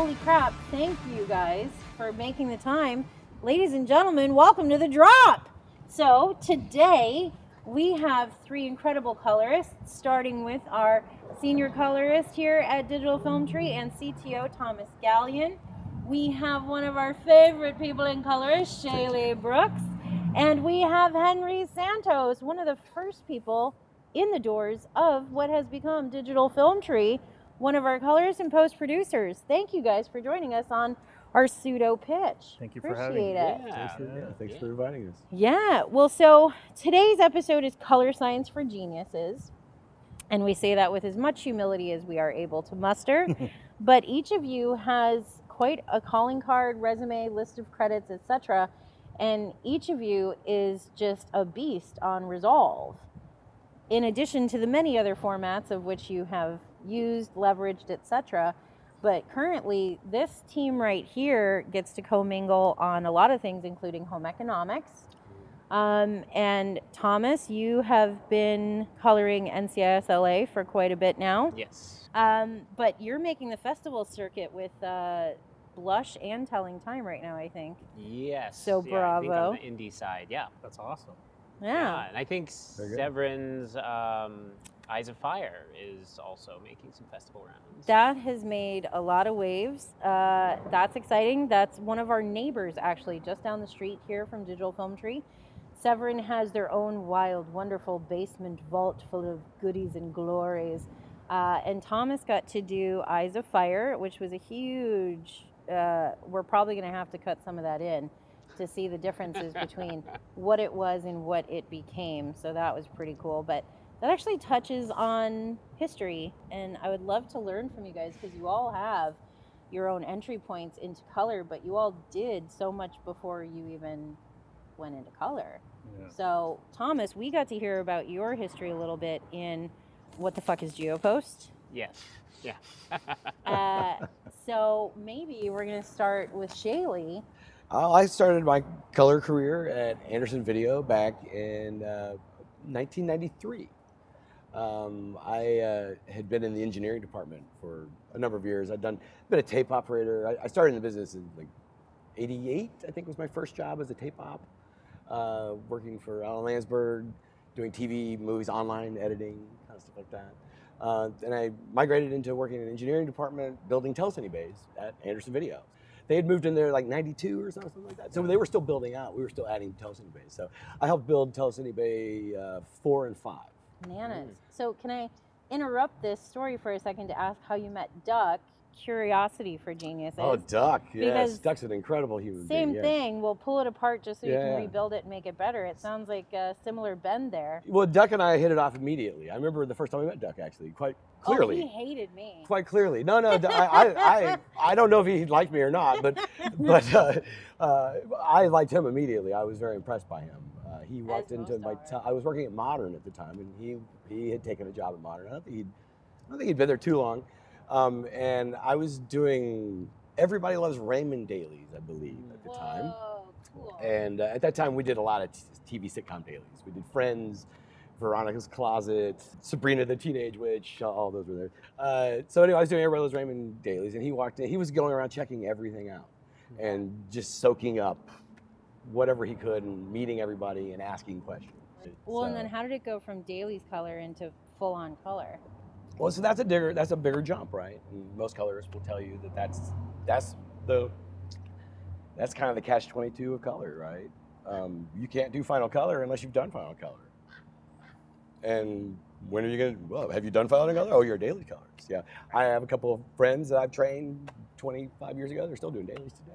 Holy crap, thank you guys for making the time. Ladies and gentlemen, welcome to the drop. So, today we have three incredible colorists, starting with our senior colorist here at Digital Film Tree and CTO Thomas Gallion. We have one of our favorite people in colors, Shaylee Brooks. And we have Henry Santos, one of the first people in the doors of what has become Digital Film Tree, one of our colors and post producers. Thank you guys for joining us on our pseudo pitch. Thank you for having me. it. Thanks for, yeah, thanks Yeah. for inviting us. Yeah, well, so today's episode is Color Science for Geniuses. And we say that with as much humility as we are able to muster. but each of you has quite a calling card, resume, list of credits, etc. And each of you is just a beast on Resolve. In addition to the many other formats of which you have used, leveraged, etc. But currently, this team right here gets to commingle on a lot of things, including home economics. Um, and Thomas, you have been coloring NCIS LA for quite a bit now. Yes. Um, but you're making the festival circuit with uh, Blush and Telling Time right now, I think. Yes. So yeah, I think bravo. on the indie side, yeah. That's awesome. Yeah. And I think Severin's um, Eyes of Fire is also making some festival rounds. That has made a lot of waves. Uh, that's exciting. That's one of our neighbors, actually, just down the street here from Digital Film Tree. Severin has their own wild, wonderful basement vault full of goodies and glories. Uh, and Thomas got to do Eyes of Fire, which was a huge. Uh, we're probably going to have to cut some of that in to see the differences between what it was and what it became. So that was pretty cool. But that actually touches on history, and I would love to learn from you guys because you all have your own entry points into color, but you all did so much before you even went into color. Yeah. So, Thomas, we got to hear about your history a little bit in What the Fuck is GeoPost? Yes. Yeah. Uh, so, maybe we're going to start with Shaylee. Uh, I started my color career at Anderson Video back in uh, 1993. Um, I uh, had been in the engineering department for a number of years. I'd done been a tape operator. I, I started in the business in like '88. I think was my first job as a tape op, uh, working for Alan Landsburg, doing TV, movies, online editing, kind of stuff like that. Uh, and I migrated into working in the engineering department, building telecine bays at Anderson Video. They had moved in there like '92 or something like that. So they were still building out. We were still adding telecine bays. So I helped build telecine bay uh, four and five. Bananas. So, can I interrupt this story for a second to ask how you met Duck? Curiosity for geniuses. Oh, Duck! Yes, Because Duck's an incredible human Same being. yeah. thing. We'll pull it apart just so you can yeah. rebuild it and make it better. It sounds like a similar bend there. Well, Duck and I hit it off immediately. I remember the first time we met Duck, actually, quite clearly. Oh, he hated me. quite clearly. No, no, I, I, I, I don't know if he liked me or not, but, but uh, uh, I liked him immediately. I was very impressed by him. Uh, he walked into my. T-? I was working at Modern at the time, and he he had taken a job at Modern. I don't think he'd, I don't think he'd been there too long, um, and I was doing. Everybody loves Raymond dailies, I believe, at the time. Whoa, cool. And uh, at that time, we did a lot of t- TV sitcom dailies. We did Friends, Veronica's Closet, Sabrina the Teenage Witch, all- those were there. Uh, so anyway, I was doing everybody those Raymond dailies, and he walked in. He was going around checking everything out and just soaking up whatever he could and meeting everybody and asking questions. well, and then how did it go from dailies color into full on color? Well, so that's a bigger that's a bigger jump, right? And most colorists will tell you that that's that's the that's kind of the catch twenty two of color, right? Um, you can't do final color unless you've done final color. And when are you gonna? Well, have you done final color? Oh, you're a daily colorist. Yeah, I have a couple of friends that I've trained twenty five years ago. They're still doing dailies today.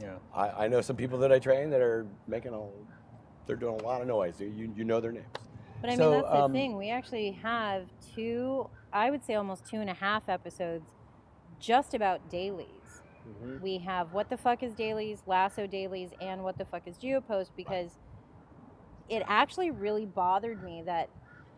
Yeah. I, I know some people that I train that are making a they're doing a lot of noise. You you know their names. But I mean, So, that's the um, thing. We actually have two, I would say almost two and a half episodes just about dailies. Mhm. We have What the Fuck is Dailies, Lasso Dailies, and What the Fuck is Geopost because it actually really bothered me that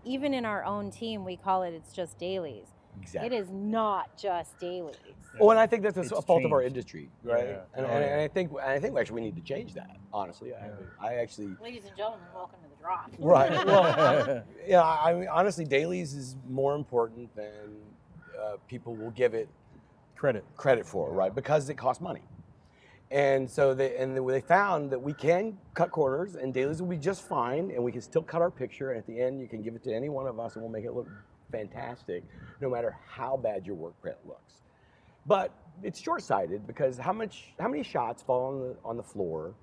even in our own team, we call it It's Just Dailies. Exactly. It is not just dailies. Well, and I think that's a It's a fault of our industry, right? Yeah. And, Oh, and, and I think and I think actually we need to change that. Honestly, Yeah. I, I actually Ladies and gentlemen, welcome to the drop. right. Well, yeah. I mean, honestly, dailies is more important than uh, people will give it credit. credit for, right? Because it costs money. And so they and they found that we can cut corners and dailies will be just fine, and we can still cut our picture. And at the end, you can give it to any one of us, and we'll make it look fantastic, no matter how bad your work print looks. But it's short-sighted because how much how many shots fall on the on the floor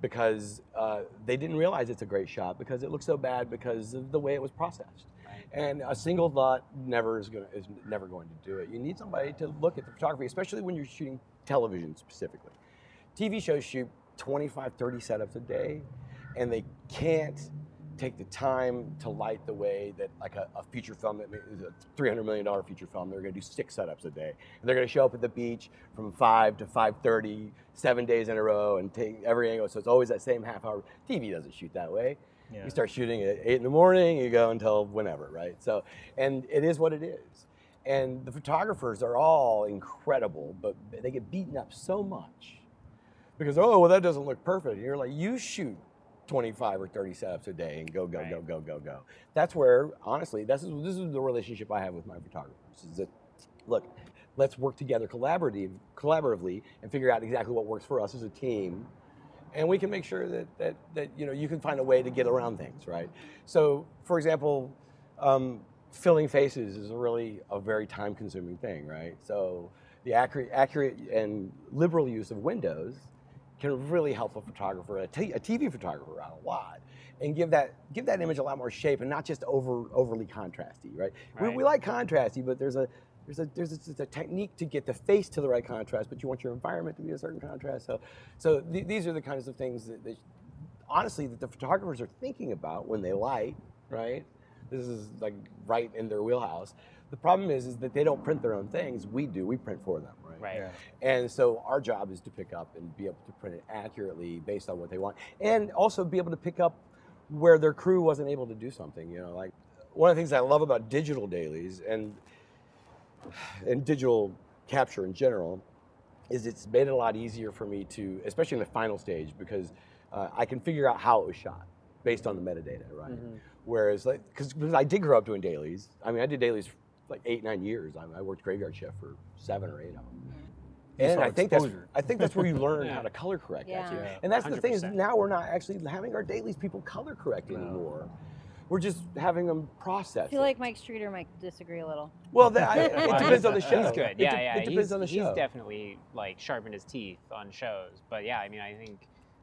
because uh, they didn't realize it's a great shot because it looks so bad because of the way it was processed. And a single thought never is going is never going to do it. You need somebody to look at the photography, especially when you're shooting television specifically. TV shows shoot 25, 30 setups a day, and they can't take the time to light the way that like a, a feature film that is a $300 million feature film, they're going to do six setups a day. And they're going to show up at the beach from 5 to 5.30, seven days in a row, and take every angle. So it's always that same half hour. TV doesn't shoot that way. Yeah. You start shooting at eight in the morning, you go until whenever, right? So, and it is what it is. And the photographers are all incredible, but they get beaten up so much because, oh, well, that doesn't look perfect. And you're like, you shoot 25 or 30 setups a day and go, go, go, Right. go, go, go. That's where, honestly, this is, this is the relationship I have with my photographers is that, look, let's work together collaborative, collaboratively and figure out exactly what works for us as a team and we can make sure that, that, that you know you can find a way to get around things right so for example um, filling faces is a really a very time consuming thing right so the accurate, accurate and liberal use of windows can really help a photographer a, t- a tv photographer out a lot and give that give that image a lot more shape and not just over overly contrasty right, We, we like contrasty but there's a there's a there's a, a technique to get the face to the right contrast, but you want your environment to be a certain contrast. So, so th- these are the kinds of things that, that, honestly, that the photographers are thinking about when they light. Right, this is like right in their wheelhouse. The problem is, is that they don't print their own things. We do. We print for them. Right. Right. Yeah. And so our job is to pick up and be able to print it accurately based on what they want, and also be able to pick up where their crew wasn't able to do something. You know, like one of the things I love about digital dailies and and digital capture in general is it's made it a lot easier for me to, especially in the final stage, because uh, I can figure out how it was shot based on the metadata, right? Whereas, like, because I did grow up doing dailies. I mean, I did dailies for like eight, nine years. I, I worked graveyard shift for seven or eight of them. You And I think that's. I think that's where you learn Yeah. how to color correct. Yeah. Actually. Yeah. And that's the thing is now we're not actually having our dailies people color correct No. anymore. We're just having them process. I feel it. like Mike Streeter might disagree a little. well, that, I, it depends on the show. He's good. It Yeah, de- yeah. It depends he's, on the show. he's definitely like sharpened his teeth on shows. But yeah, I mean, I think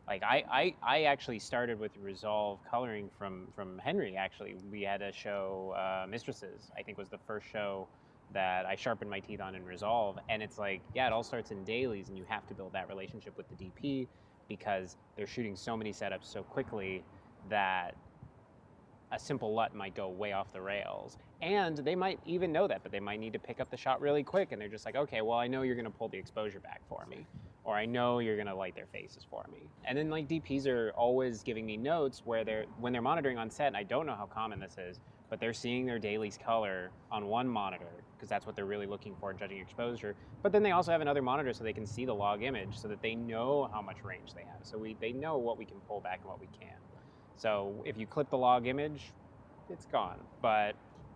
like I, I, I actually started with Resolve coloring from from Henry. Actually, we had a show, uh, Mistresses. I think was the first show that I sharpened my teeth on in Resolve. And it's like, yeah, it all starts in dailies, and you have to build that relationship with the DP because they're shooting so many setups so quickly that a simple LUT might go way off the rails. And they might even know that, but they might need to pick up the shot really quick. And they're just like, okay, well, I know you're going to pull the exposure back for me. Or I know you're to light their faces for me. And then, like, DPs are always giving me notes where they're, when they're monitoring on set, and I don't know how common this is, but they're seeing their dailies color on one monitor because that's what they're really looking for in judging exposure. But then they also have another monitor so they can see the log image so that they know how much range they have. So we, they know what we can pull back and what we can't. So if you clip the log image, it's gone. But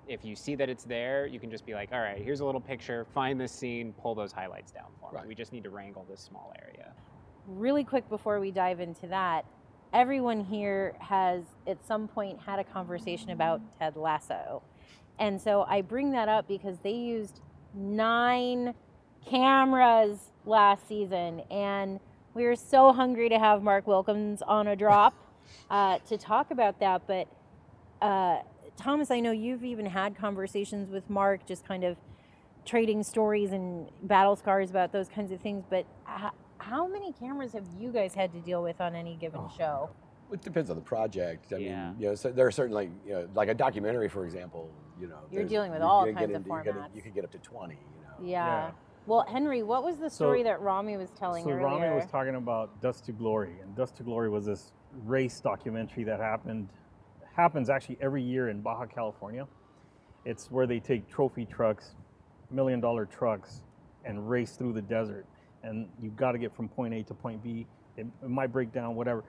if you see that it's there, you can just be like, all right, here's a little picture, find this scene, pull those highlights down for me. Right. We just need to wrangle this small area. Really quick before we dive into that, everyone here has at some point had a conversation about Ted Lasso. And so I bring that up because they used nine cameras last season. And we were so hungry to have Mark Wilkins on a drop uh, to talk about that. But uh, Thomas, I know you've even had conversations with Mark, just kind of trading stories and battle scars about those kinds of things. But h- how many cameras have you guys had to deal with on any given Oh. show? It depends on the project. I Yeah. mean, you know, so there are certain like you know, like a documentary, for example. You know, You're dealing with you all can get kinds of into- you can get- You could get up to twenty. You know. Yeah. Yeah. Well, Henry, what was the So- story that Rami was telling so earlier? Rami was talking about Dust to Glory, and Dust to Glory was this race documentary that happened happens actually every year in Baja California. It's where they take trophy trucks, million dollar trucks, and race through the desert. And you've got to get from point A to point B. It, it might break down, whatever.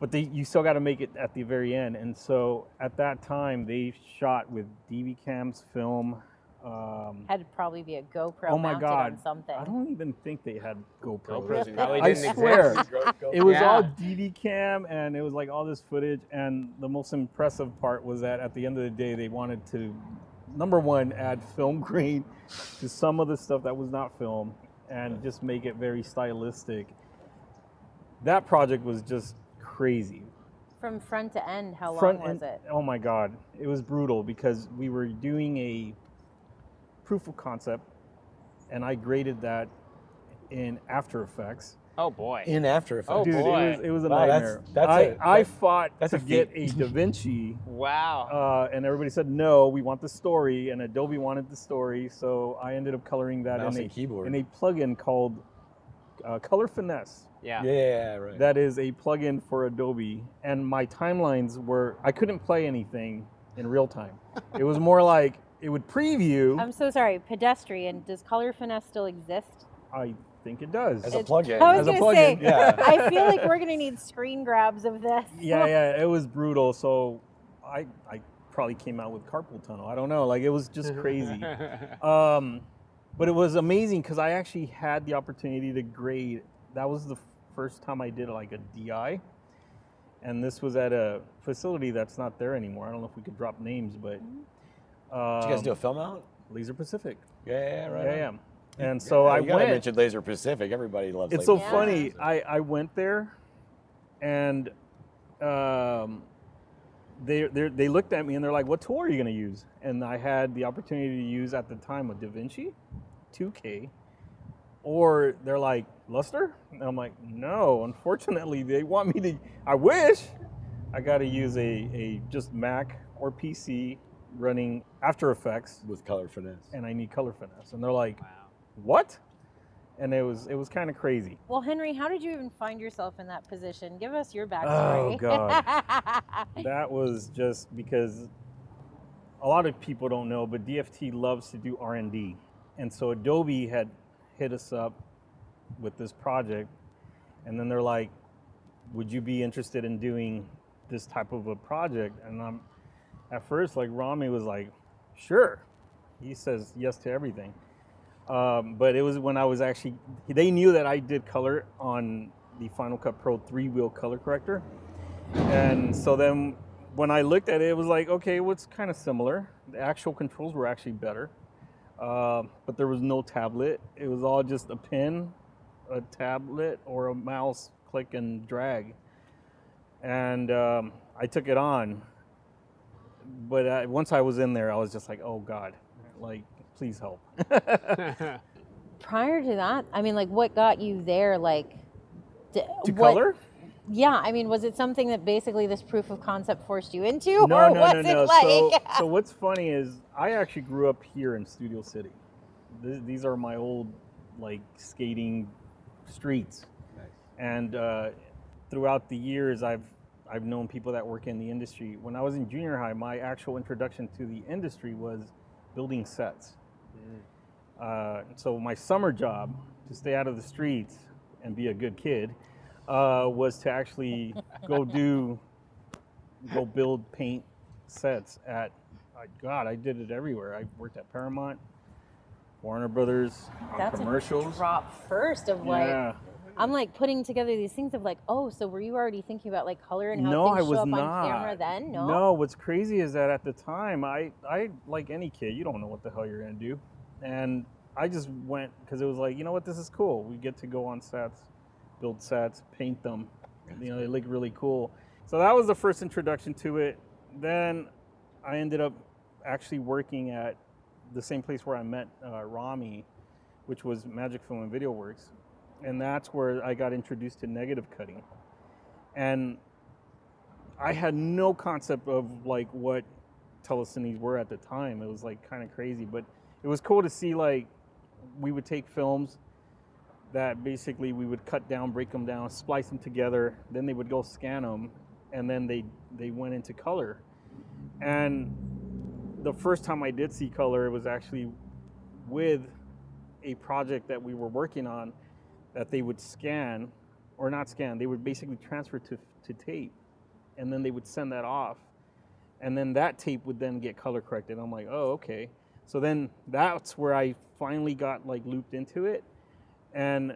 But they, you still got to make it at the very end. And so at that time, they shot with DV cams, film, Um, Had to probably be a GoPro oh my mounted God! on something. I don't even think they had GoPros. GoPros probably I didn't swear. exist. It was all Yeah. DV cam, and it was like all this footage. And the most impressive part was that at the end of the day, they wanted to, number one, add film grain to some of the stuff that was not film, and just make it very stylistic. That project was just crazy. From front to end, how Front long was end- it? Oh my god, it was brutal because we were doing a proof of concept, and I graded that in After Effects. Oh boy. In After Effects. Oh, Dude, boy. it was it was a Wow, nightmare. that's I, a- I that- fought that's to a get a feat. Da Vinci, wow. uh, and everybody said no. We want the story, and Adobe wanted the story, so I ended up coloring that Mouse in a keyboard. in a plugin called uh, Color Finesse. yeah. yeah, right. That is a plugin for Adobe, and my timelines were I couldn't play anything in real time. it was more like it would preview. I'm so sorry. Pedestrian. Does Color Finesse still exist? I think it does. As a It- plugin. I was As a gonna say. plugin, yeah. I feel like we're gonna need screen grabs of this. yeah, yeah, it was brutal. So I I probably came out with carpal tunnel. I don't know. Like it was just crazy. um, but it was amazing because I actually had the opportunity to grade. That was the first time I did like a DI, and this was at a facility that's not there anymore. I don't know if we could drop names, but um, Did you guys do a film out? Laser Pacific. Yeah, yeah, right. Yeah, yeah. And so Yeah, I went. mention Laser Pacific. Everybody loves. It's so Laser Yeah. funny. I, I went there, and um, they they they looked at me and they're like, "What tool are you going to use?" And I had the opportunity to use at the time a DaVinci 2K, or they're like Lustre, and I'm like, "No, unfortunately, they want me to. I wish I got to use a a just Mac or PC running After Effects, with color finesse. and I need color finesse." And they're like, wow. "What?" And it was it was kind of crazy. Well, Henry, how did you even find yourself in that position? Give us your backstory. Oh, backstory. God. that was just because a lot of people don't know, but DFT loves to do R&D, and so Adobe had hit us up with this project, and then they're like, "Would you be interested in doing this type of a project?" And I'm at first like Rami was like, "Sure," he says yes to everything. Um, but it was when I was actually they knew that I did color on the Final Cut Pro three wheel color corrector. And so then when I looked at it, it was like, okay, what's kind of similar? The actual controls were actually better, uh, but there was no tablet. It was all just a pin, a tablet, or a mouse click and drag. And um, I took it on, but I, once I was in there, I was just like, oh God, like, please help. Prior to that, I mean, like, what got you there? Like, d- to what- color? Yeah, I mean, was it something that basically this proof of concept forced you into, No, or no, was no, it no. like? So, so what's funny is I actually grew up here in Studio City. Th- These are my old like skating streets, Nice. and uh, throughout the years, I've I've known people that work in the industry. When I was in junior high, my actual introduction to the industry was building sets. Uh, so my summer job to stay out of the streets and be a good kid uh, was to actually go do go build paint sets at I- God I did it everywhere. I worked at Paramount, Warner Brothers, on That's commercials. a drop first of like. yeah. I'm like putting together these things of like, oh, so were you already thinking about like color and how no, things I show was up not. on camera then? No. No, what's crazy is that at the time, I, I like any kid, you don't know what the hell you're gonna do, and I just went because it was like, you know what, this is cool. We get to go on sets, build sets, paint them. You know, they look really cool. So that was the first introduction to it. Then I ended up actually working at the same place where I met uh, Rami, which was Magic Film and Video Works, and that's where I got introduced to negative cutting. And I had no concept of like what telecines were at the time. It was like kind of crazy, but it was cool to see like we would take films that basically we would cut down, break them down, splice them together, then they would go scan them, and then they they went into color. And the first time I did see color, it was actually with a project that we were working on that they would scan or not scan, they would basically transfer to, to tape and then they would send that off. And then that tape would then get color corrected. I'm like, oh, okay. So then that's where I finally got like looped into it, and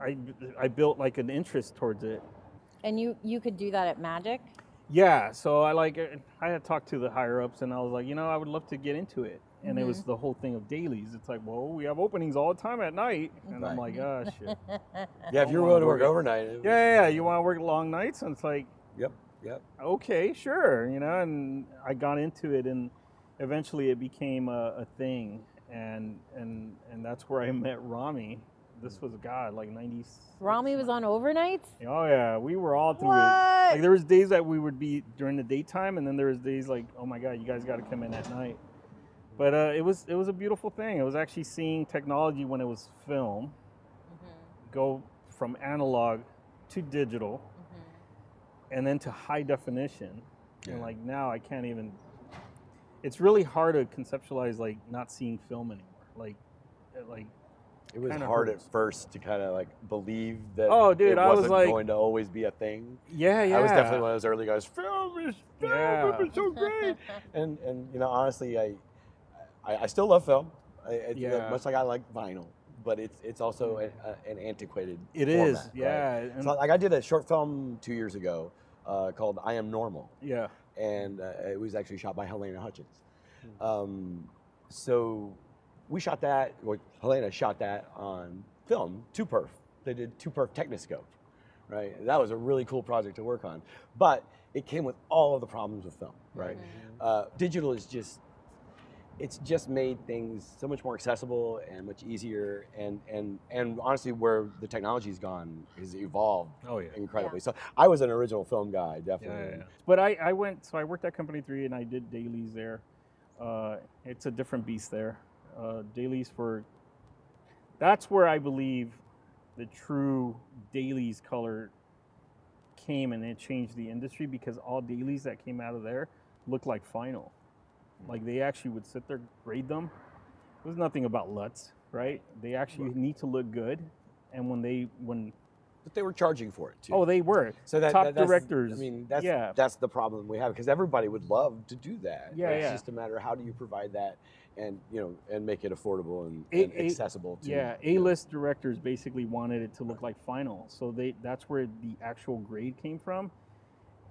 I I built like an interest towards it. And you you could do that at Magic. Yeah, so I like I had talked to the higher ups, and I was like, you know, I would love to get into it. And it was mm-hmm. the whole thing of dailies. It's like, well, we have openings all the time at night, and I'm Right. like, oh shit. Yeah, if you're willing to work overnight. it was- Yeah, yeah, yeah. You want to work long nights, and it's like, Yep. Yep. okay, sure, you know. And I got into it, and eventually it became a, a thing, and and and that's where I met Rami. This was a God, like ninety. Rami was on overnights. Oh yeah, we were all through it. Like there was days that we would be during the daytime, and then there was days like, oh my God, you guys got to come in at night. But uh, it was it was a beautiful thing. It was actually seeing technology when it was film Mm-hmm. go from analog to digital, and then to high definition. And like now, I can't even. It's really hard to conceptualize like not seeing film anymore. Like, like It was Kinda hard hurts. at first to kind of like believe that Oh, dude, it I was wasn't like- going to always be a thing. yeah, yeah. I was definitely one of those early guys. Film is film. Yeah. It's so great. and and you know honestly, I I, I still love film. I, uh, Yeah. much like I like vinyl, but it's it's also a, a, an antiquated. It is, format, right? yeah. And, So like I did a short film two years ago uh, called I Am Normal, yeah. and uh, it was actually shot by Halyna Hutchins. Um, so we shot that. Well, Halyna shot that on film, two perf. They did two perf Technoscope, right? That was a really cool project to work on, but it came with all of the problems of film, right? Uh, digital is just it's just made things so much more accessible and much easier and and and honestly where the technology's gone has evolved Oh yeah. incredibly so i was an original film guy Yeah, definitely yeah, yeah. But I, I went, so I worked at Company 3 and I did dailies there. Uh, it's a different beast there. Uh, dailies for, that's where I believe the true dailies color came and it changed the industry because all dailies that came out of there looked like final. Like they actually would sit there, grade them. There's nothing about LUTs, right? They actually need to look good. And when they, when, but they were charging for it too oh, they were. so that, top that- directors, i mean that's yeah. that's the problem we have because everybody would love to do that Yeah, it's yeah. just a matter of how do you provide that and you know and make it affordable and, A- and a- accessible to Yeah, you know, A-list directors basically wanted it to look like final, so they that's where the actual grade came from.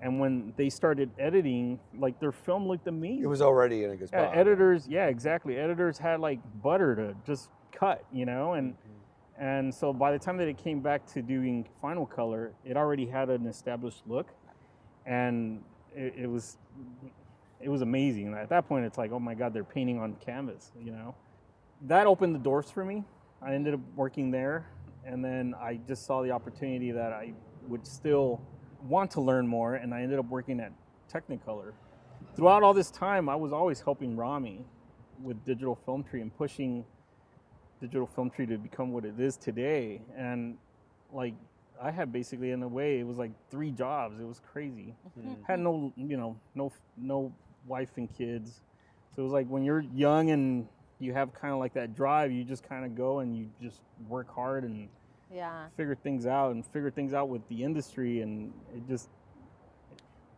And when they started editing, like their film looked amazing. it was already in a good spot editors, yeah, exactly. Editors had like butter to just cut, you know, and mm-hmm. and so by the time that it came back to doing final color, it already had an established look, and it, it was it was amazing. At that point, it's like, oh my god, they're painting on canvas, you know. That opened the doors for me. I ended up working there, and then I just saw the opportunity that I would still want to learn more, and I ended up working at Technicolor. Throughout all this time, I was always helping Rami with Digital Film Tree and pushing Digital Film Tree to become what it is today. And like, I had basically, in a way, it was like three jobs. It was crazy. Mm-hmm. Had no, you know, no, no wife and kids. So it was like when you're young and you have kind of like that drive, you just kind of go and you just work hard and Yeah. figure things out and figure things out with the industry and it just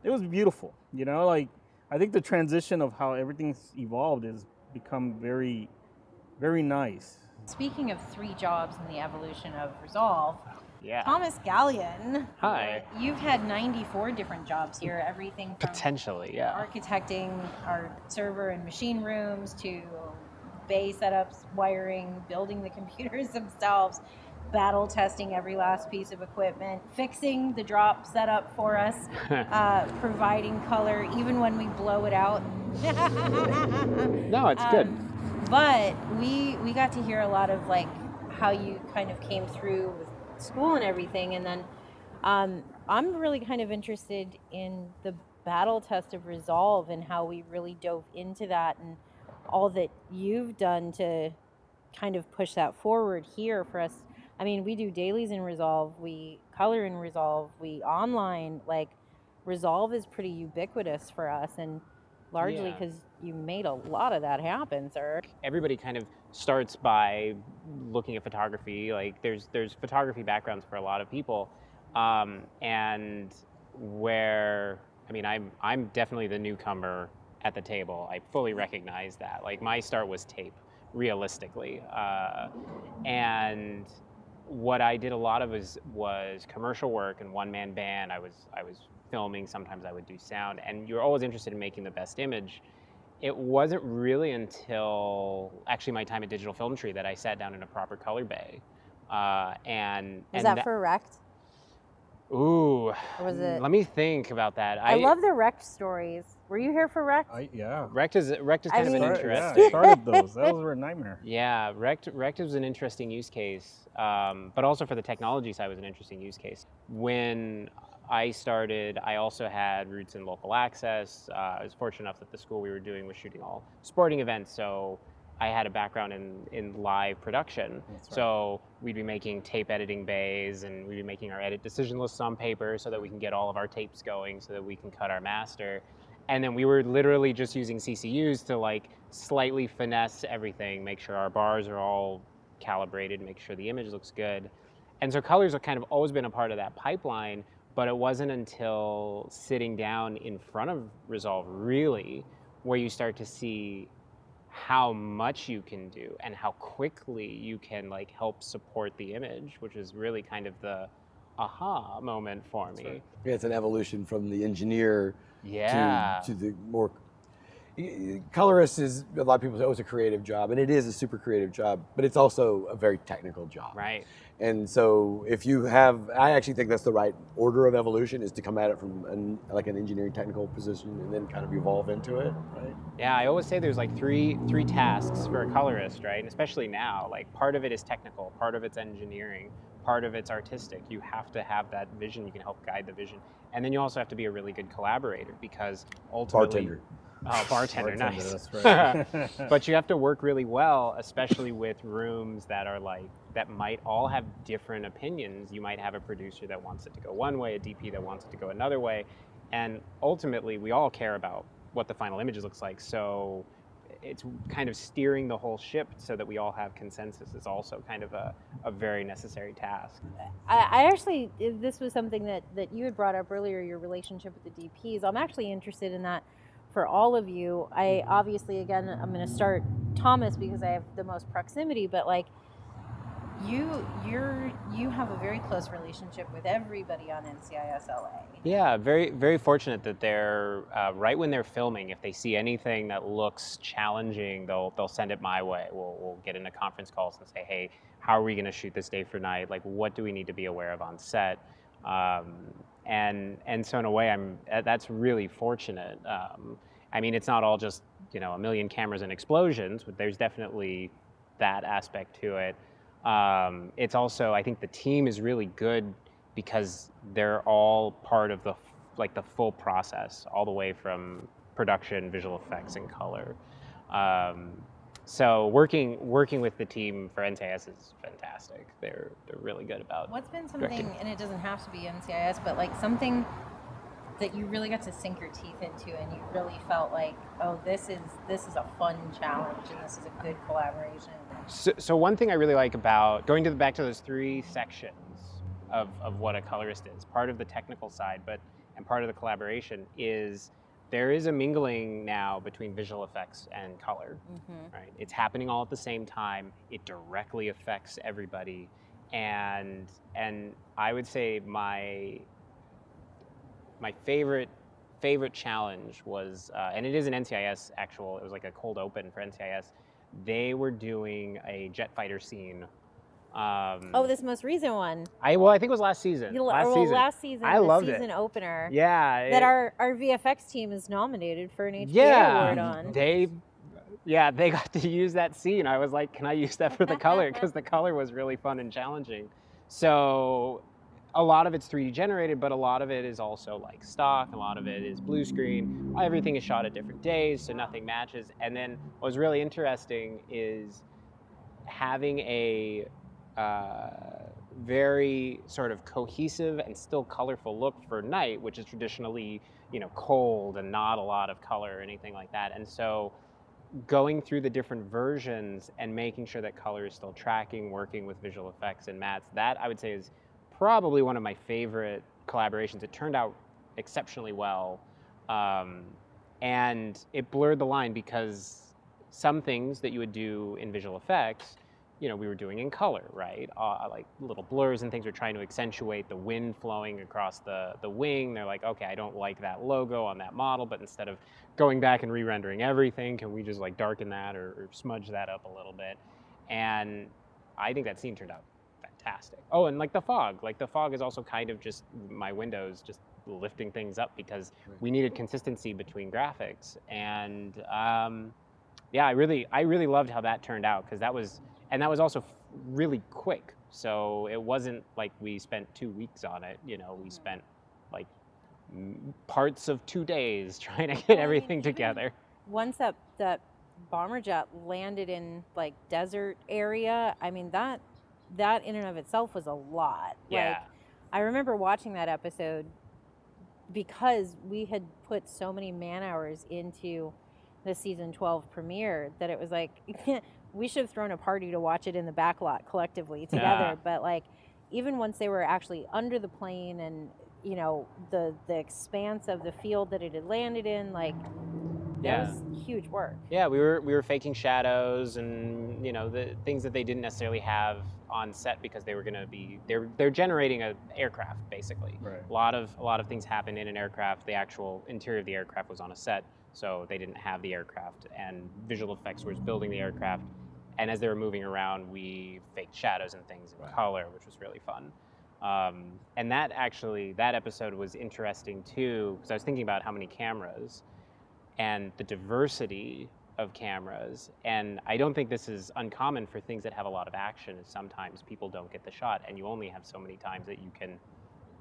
it was beautiful you know like i think the transition of how everything's evolved has become very very nice Speaking of three jobs and the evolution of Resolve, Yeah. Thomas Gallion. Hi. You've had 94 different jobs here, everything from Potentially, yeah. architecting our server and machine rooms to bay setups, wiring, building the computers themselves, battle testing every last piece of equipment, fixing the drop setup for us, uh, providing color even when we blow it out. No, it's good. Um, But we we got to hear a lot of like how you kind of came through with school and everything, and then um, I'm really kind of interested in the battle test of resolve and how we really dove into that and all that you've done to kind of push that forward here for us. I mean, we do dailies in Resolve, we color in Resolve, we online like Resolve is pretty ubiquitous for us and largely Yeah. because you made a lot of that happen, sir. everybody kind of starts by looking at photography. Like there's there's photography backgrounds for a lot of people, um, and where I mean I'm I'm definitely the newcomer at the table. I fully recognize that. Like my start was tape, realistically, uh, and what I did a lot of was was commercial work and one man band. I was I was filming. Sometimes I would do sound, and you're always interested in making the best image. It wasn't really until actually my time at Digital Film Tree that I sat down in a proper color bay, uh, and Was and that for Wrecked? Ooh, Or was it? let me think about that. I, love the Wrecked stories. Were you here for Wrecked? I, yeah. Wrecked is Wrecked is I kind of mean- an Start- yeah, interesting. I started those. Those were a nightmare. Yeah, Wrecked, Wrecked was an interesting use case, um, but also for the technology side was an interesting use case. When I started, I also had roots in local access. Uh, I was fortunate enough that the school we were doing was shooting all sporting events, so I had a background in, in live production. Right. So we'd be making tape editing bays and we'd be making our edit decision lists on paper so that we can get all of our tapes going so that we can cut our master. And then we were literally just using CCUs to like slightly finesse everything, make sure our bars are all calibrated, make sure the image looks good. And so colors have kind of always been a part of that pipeline, but it wasn't until sitting down in front of Resolve really where you start to see how much you can do and how quickly you can like help support the image, which is really kind of the aha moment for me. Yeah, it's an evolution from the engineer Yeah. to, to the more colorist is a lot of people say oh it's a creative job and it is a super creative job but it's also a very technical job right. and so if you have i actually think that's the right order of evolution is to come at it from an, like an engineering technical position and then kind of evolve into it right Yeah, I always say there's like three three tasks for a colorist, right? And especially now, like part of it is technical, part of it's engineering, part of it's artistic. You have to have that vision. You can help guide the vision, and then you also have to be a really good collaborator because ultimately, bartender Oh, bartender, Bartender, nice. That's right. but you have to work really well, especially with rooms that are like that might all have different opinions. You might have a producer that wants it to go one way, a DP that wants it to go another way, and ultimately, we all care about what the final image looks like. So it's kind of steering the whole ship so that we all have consensus is also kind of a, a very necessary task. I, I actually, this was something that, that you had brought up earlier, your relationship with the DPs. I'm actually interested in that for all of you. I mm-hmm. obviously, again, I'm going to start Thomas because I have the most proximity, but like, you you're you have a very close relationship with everybody on NCIS LA. Yeah, very very fortunate that they're uh, right when they're filming. If they see anything that looks challenging, they'll they'll send it my way. We'll we'll get into conference calls and say, hey, how are we going to shoot this day for night? Like, what do we need to be aware of on set? Um, and and so in a way, I'm uh, that's really fortunate. Um, I mean, it's not all just you know a million cameras and explosions, but there's definitely that aspect to it. Um, it's also I think the team is really good because they're all part of the like the full process, all the way from production, visual effects, and color. Um, so working working with the team for NCIS is fantastic. They're they're really good about. What's been Directing. something, and it doesn't have to be NCIS, but like something that you really got to sink your teeth into, and you really felt like, oh, this is this is a fun challenge, and this is a good collaboration. So, so one thing I really like about going to the, back to those three sections of, of what a colorist is, part of the technical side, but and part of the collaboration is there is a mingling now between visual effects and color. Mm-hmm. right? It's happening all at the same time. It directly affects everybody, and and I would say my my favorite favorite challenge was, uh, and it is an NCIS actual. It was like a cold open for NCIS. They were doing a jet fighter scene. Um, Oh, this most recent one. I well, I think it was last season. You- last well, season. last season, I the loved it. season opener. yeah. That our, our VFX team is nominated for an HPA yeah, award on. They, yeah, they got to use that scene. I was like, can I use that for the color? Because the color was really fun and challenging. So, a lot of it's 3D generated, but a lot of it is also like stock. A lot of it is blue screen. Everything is shot at different days, so nothing matches. And then what was really interesting is having a uh, very sort of cohesive and still colorful look for night, which is traditionally, you know, cold and not a lot of color or anything like that. And so going through the different versions and making sure that color is still tracking, working with visual effects and mats, that I would say is probably one of my favorite collaborations. It turned out exceptionally well. Um, and it blurred the line because some things that you would do in visual effects you know we were doing in color right uh, like little blurs and things were trying to accentuate the wind flowing across the the wing they're like okay i don't like that logo on that model but instead of going back and re-rendering everything can we just like darken that or, or smudge that up a little bit and i think that scene turned out fantastic. Oh and like the fog. Like the fog is also kind of just my windows just lifting things up because we needed consistency between graphics. And um, yeah i really i really loved how that turned out because that was and that was also f- really quick. So it wasn't like we spent two weeks on it you know we spent like parts of two days trying to get Well, I mean, everything together. Once that that bomber jet landed in like desert area, I mean that that in and of itself was a lot. yeah Like I remember watching that episode because we had put so many man hours into the season 12 premiere that it was like we should have thrown a party to watch it in the back lot collectively together Yeah. but like even once they were actually under the plane and you know the the expanse of the field that it had landed in like that Yeah. was huge work Yeah, we were we were faking shadows and you know the things that they didn't necessarily have on set because they were going to be they're they're generating an aircraft basically. Right. A lot of a lot of things happen in an aircraft. The actual interior of the aircraft was on a set, so they didn't have the aircraft and visual effects was building the aircraft. And as they were moving around, we faked shadows and things in Right. color, which was really fun. Um, and that actually that episode was interesting too because I was thinking about how many cameras and the diversity of cameras. And I don't think this is uncommon for things that have a lot of action. Sometimes people don't get the shot, and you only have so many times that you can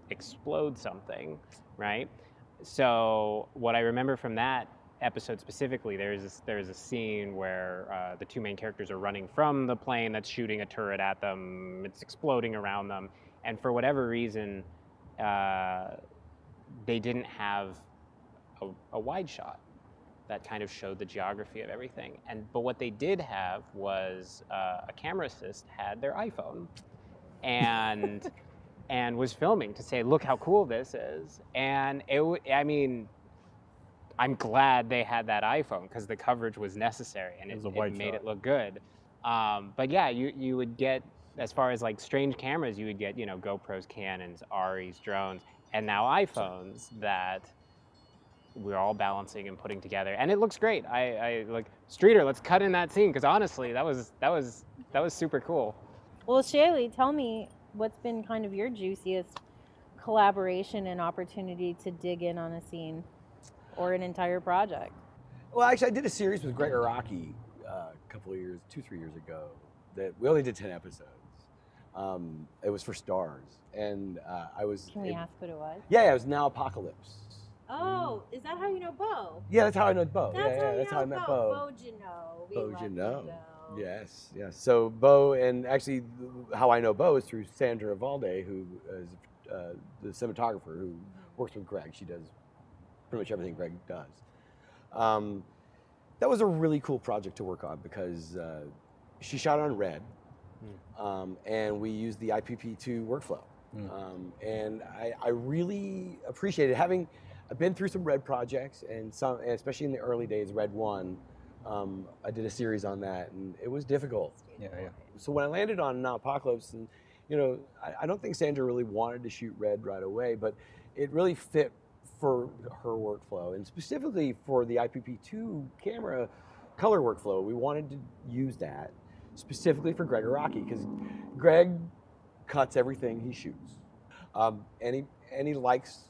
explode something, right? So what I remember from that episode specifically, there's there's a scene where uh, the two main characters are running from the plane that's shooting a turret at them. It's exploding around them, and for whatever reason, uh, they didn't have a, a wide shot that kind of showed the geography of everything. And but what they did have was uh, a camera assist had their iPhone, and and was filming to say, look how cool this is. And it, w- I mean, I'm glad they had that iPhone because the coverage was necessary and It it, it made shot. it look good. Um, but yeah, you you would get as far as like strange cameras, you would get you know GoPros, Canons, Arris, drones, and now iPhones that we're all balancing and putting together, and it looks great. I, I like Streeter. Let's cut in that scene because honestly, that was that was that was super cool. well shaylee tell me what's been kind of your juiciest collaboration and opportunity to dig in on a scene or an entire project Well, actually, I did a series with Gregg Araki uh, a couple of years, two, three years ago. That we only did ten episodes. Um, it was for Starz, and uh, I was. can we it- ask what it was Yeah, yeah, it was now Apocalypse. Oh is that how you know bo Yeah, that's how I know Bo. That's yeah, how yeah, you that's know how I met Bo. Bo. Bo Janot. We Bo love you, Janot. Yes, yes. So Bo, and actually, how I know Bo is through Sandra Valde, who is uh, the cinematographer who works with Gregg. She does pretty much everything Gregg does. Um, that was a really cool project to work on because uh, she shot on Red, um, and we used the IPP2 workflow. Mm. Um, and I, I really appreciated having. I've been through some Red projects, and some, and especially in the early days, Red One. Um, I did a series on that, and it was difficult. Yeah, yeah. So when I landed on Now Apocalypse, and you know, I, I don't think Sandra really wanted to shoot Red right away, but it really fit for her workflow, and specifically for the IPP2 camera color workflow. We wanted to use that specifically for Gregg Araki because Gregg cuts everything he shoots, um, and he and he likes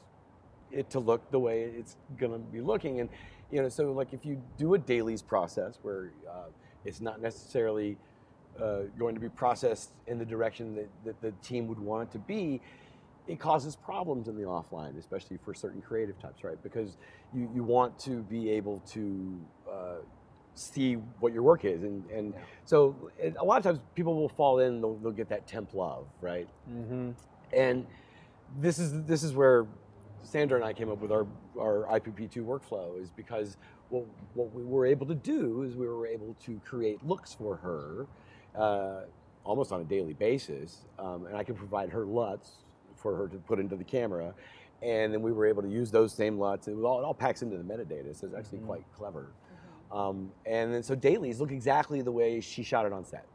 it to look the way it's gonna be looking, and you know, so like if you do a dailies process where uh, it's not necessarily uh, going to be processed in the direction that, that the team would want it to be, it causes problems in the offline, especially for certain creative types, right? Because you, you want to be able to uh, see what your work is. And, and Yeah. so it, a lot of times people will fall in, they'll, they'll get that temp love, right? Mm-hmm. And this is this is where Sandra and I came up with our, our IPP2 workflow is because what, what we were able to do is we were able to create looks for her uh, almost on a daily basis. Um, and I could provide her LUTs for her to put into the camera. and then we were able to use those same LUTs. It, was all, it all packs into the metadata, so it's actually Mhm. quite clever. Um, and then so dailies look exactly the way she shot it on set.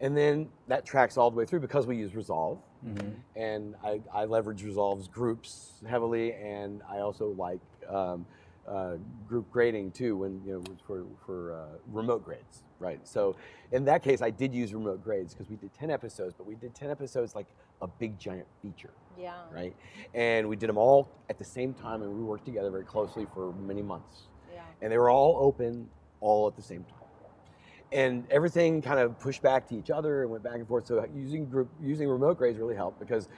And then that tracks all the way through because we use Resolve. Mhm. And I, I leverage Resolve's groups heavily, and I also like um, uh, group grading too, when you know for for uh, remote grades, right? So in that case, I did use remote grades because we did ten episodes, but we did ten episodes like a big giant feature, Yeah. right? And we did them all at the same time, and we worked together very closely for many months Yeah. and they were all open all at the same time. And everything kind of pushed back to each other and went back and forth. So using group using remote grades really helped because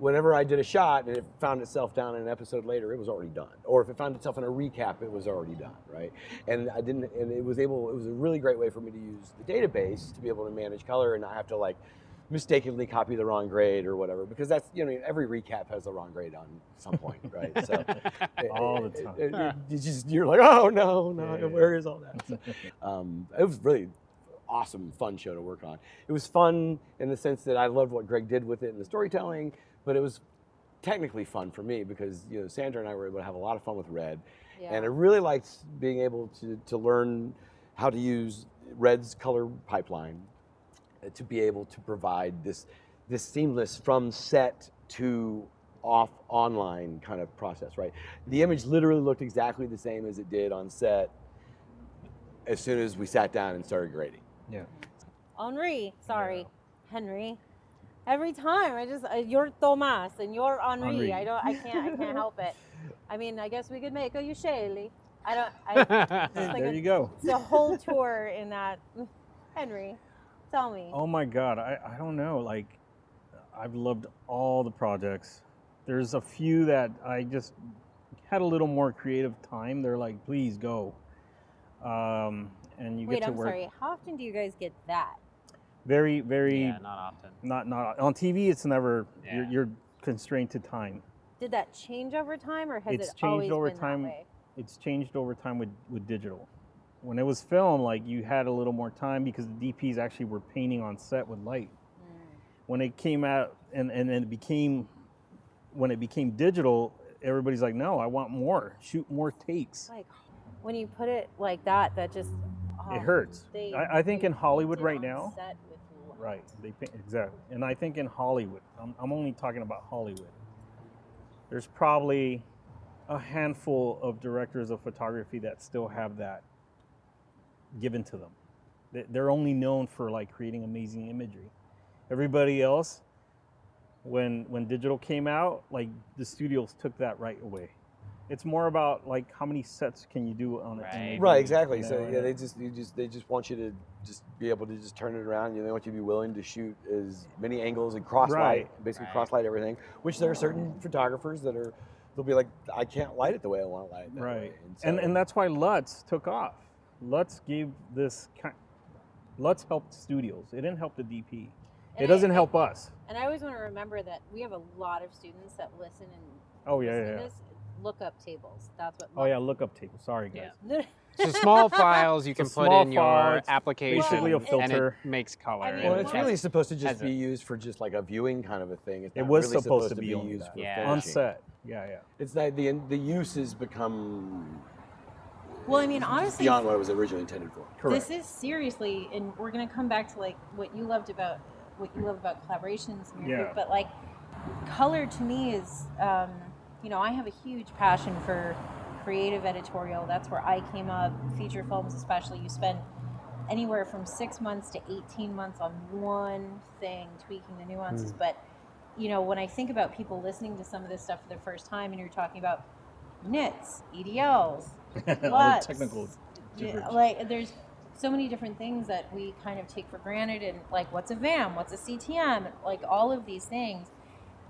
whenever I did a shot and it found itself down in an episode later, it was already done. Or if it found itself in a recap, it was already done, right? And I didn't and it was able it was a really great way for me to use the database to be able to manage color and not have to like mistakenly copy the wrong grade or whatever because that's you know every recap has the wrong grade on some point right so it- All the time. it- it- you just you're like, oh no, no, Yeah, yeah, where is all that? So, um, it was really awesome, fun show to work on. It was fun in the sense that I loved what Gregg did with it in the storytelling, but it was technically fun for me because you know Sandra and I were able to have a lot of fun with Red, Yeah. and I really liked being able to to learn how to use Red's color pipeline to be able to provide this this seamless from set to off online kind of process, right? The image literally looked exactly the same as it did on set as soon as we sat down and started grading. Yeah. Henri, sorry, Henry. Every time I just uh, you're Tomas and you're Henri. Henri. I don't. I can't. I can't help it. I mean, I guess we could make a Usheli. I don't. I, like there a- you go. it's a whole tour in that. Henry, tell me. Oh my God, I, I don't know. Like, I've loved all the projects. There's a few that I just had a little more creative time. They're like, please go. Um, and you Wait, get to I'm work sorry. How often do you guys get that? very, very yeah, not often. not not on TV. It's never you're, Yeah. you're constrained to time. Did that change over time, or has It's it changed always over been time. that way? It's changed over time with with digital. When it was film, like you had a little more time because the DPs actually were painting on set with light. Mm. when it came out and and then it became when it became digital everybody's like no i want more shoot more takes Like when you put it like that, that just oh, it hurts they- I, I think in hollywood right now set with light. right they paint, exactly and i think in hollywood I'm, I'm only talking about hollywood there's probably a handful of directors of photography that still have that given to them They- they're only known for like creating amazing imagery everybody else when when digital came out like the studios took that right away it's more about like how many sets can you do on Right. a Right, exactly. you So yeah, and- they just you just they just want you to just be able to just turn it around. You know, they want you to be willing to shoot as many angles and cross Right. light, basically Right. cross light everything. Which there are certain photographers that are they'll be like, I can't light it the way I want to light it. right and so- and that's why LUTs took off LUTs give this kind let's help studios it didn't help the dp And it I- doesn't I- help us And I always want to remember that we have a lot of students that listen and oh yeah yeah, yeah. this. Look up tables. That's what. oh yeah look up table sorry guys Yeah. So small files you can It's put small in your file, it's application, basically a and filter. it makes color. I mean, Well, it's Well, really supposed to just has a- be used for just like a viewing kind of a thing. It's It was really supposed to be be used that. for Yeah. on set yeah yeah It's like the the use has become well, I mean, honestly, beyond what it was originally intended for. correct this is seriously, and we're gonna come back to like what you loved about what you love about collaborations in your Yeah. group, but like color to me is, um, you know, I have a huge passion for creative editorial. That's where I came up. Feature films, especially, you spend anywhere from six months to 18 months on one thing, tweaking the nuances. But, you know, when I think about people listening to some of this stuff for the first time and you're talking about nits, EDLs, LUTs, technical gibberish. like there's so many different things that we kind of take for granted and like what's a vam what's a ctm like all of these things.